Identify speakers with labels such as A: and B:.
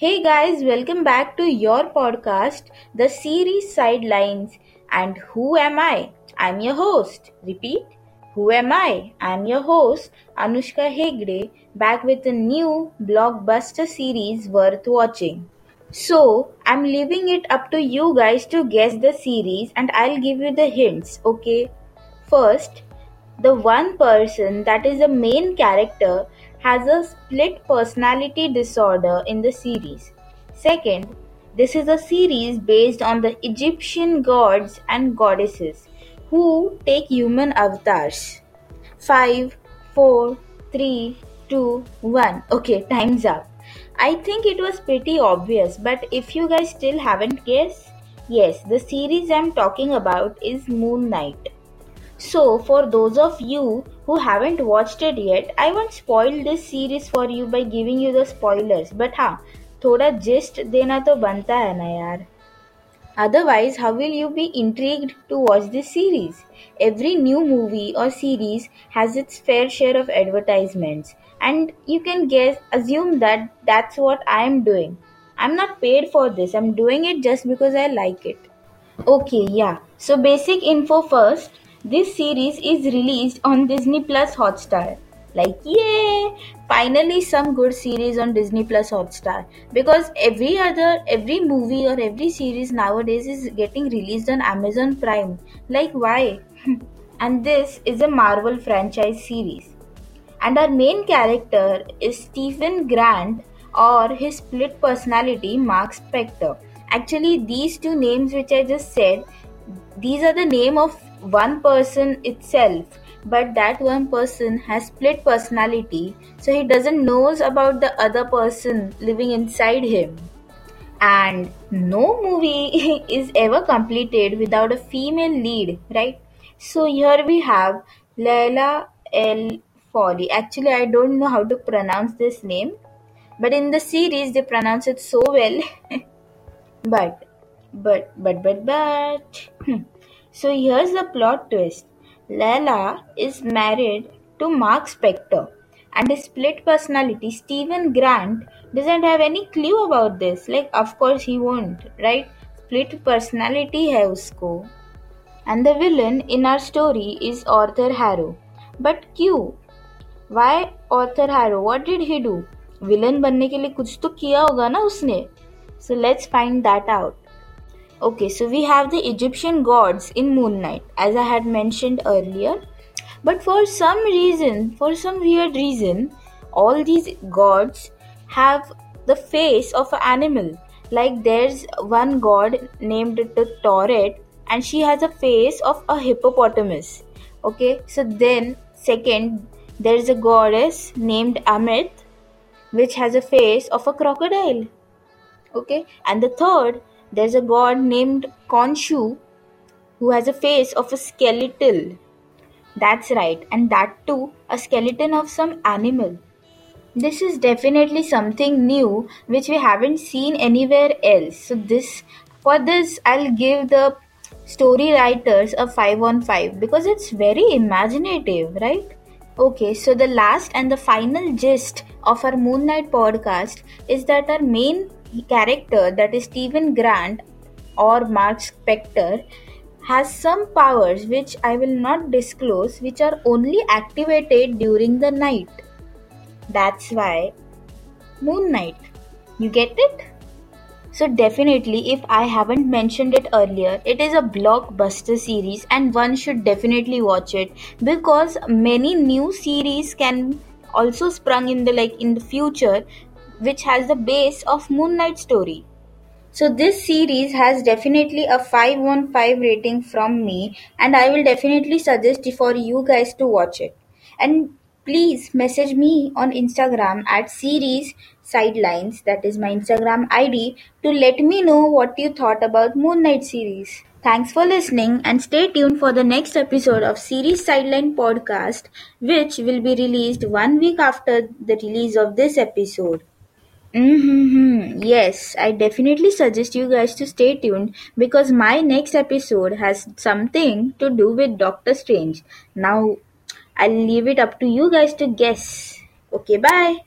A: Hey guys, welcome back to your podcast, the series Sidelines. And who am I? I'm your host. Repeat. Who am I? I'm your host, Anushka Hegde, back with a new blockbuster series worth watching. So, I'm leaving it up to you guys to guess the series and I'll give you the hints, okay? First, the one person that is the main character has a split personality disorder in the series. Second, this is a series based on the Egyptian gods and goddesses who take human avatars. 5, 4, 3, 2, 1. Okay, time's up. I think it was pretty obvious, but if you guys still haven't guessed, yes, the series I'm talking about is Moon Knight. So, for those of you who haven't watched it yet, I won't spoil this series for you by giving you the spoilers. But हाँ थोड़ा gist देना तो बनता है ना यार Otherwise, how will you be intrigued to watch this series? Every new movie or series has its fair share of advertisements, and you can guess, assume that that's what I am doing. I'm not paid for this, I'm doing it just because I like it. Okay, yeah. So, basic info first. This series is released on Disney Plus Hotstar. Like, yay! Finally, some good series on Disney Plus Hotstar. Because every other, every movie or every series nowadays is getting released on Amazon Prime. Like, why? and this is a Marvel franchise series. And our main character is Steven Grant or his split personality, Marc Spector. Actually, these two names which I just said, these are the name of one person itself but that one person has split personality so he doesn't knows about the other person living inside him. And no movie is ever completed without a female lead right? So here we have Layla El Fawzi actually I don't know how to pronounce this name but in the series they pronounce it so well. But but but but but hmm. So here's the plot twist: Leela is married to Marc Spector and his split personality Steven Grant doesn't have any clue about this. Like, of course, he won't, right? Split personality has उसको. And the villain in our story is Arthur Harrow. But Q, Why Arthur Harrow? What did he do? Villain बनने के लिए कुछ तो किया होगा ना उसने. So let's find that out. Okay, so we have the Egyptian gods in Moon Knight, as I had mentioned earlier. But for some reason, for some weird reason, all these gods have the face of an animal. Like there's one god named the Taweret, and she has a face of a hippopotamus. Okay, so then second, there's a goddess named Ammit, which has a face of a crocodile. Okay, and the third, there's a god named Khonshu who has a face of a skeletal. That's right, and that too a skeleton of some animal. This is definitely something new which we haven't seen anywhere else. So this for this I'll give the story writers a 5 on 5 because it's very imaginative, right? Okay, so the last and the final gist of our Moon Knight podcast is that our main character, that is Steven Grant or Marc Spector, has some powers which I will not disclose, which are only activated during the night. That's why Moon Knight. You get it? So, definitely, if I haven't mentioned it earlier, it is a blockbuster series and one should definitely watch it because many new series can also sprung in the like in the future which has the base of Moon Knight story. So this series has definitely a 5 on 5 rating from me and I will definitely suggest for you guys to watch it. And please message me on Instagram at series sidelines that is my Instagram ID to let me know what you thought about Moon Knight series. Thanks for listening and stay tuned for the next episode of Series Sideline podcast which will be released one week after the release of this episode. Mm-hmm. Yes, I definitely suggest you guys to stay tuned because my next episode has something to do with Doctor Strange. Now, I'll leave it up to you guys to guess. Okay, bye.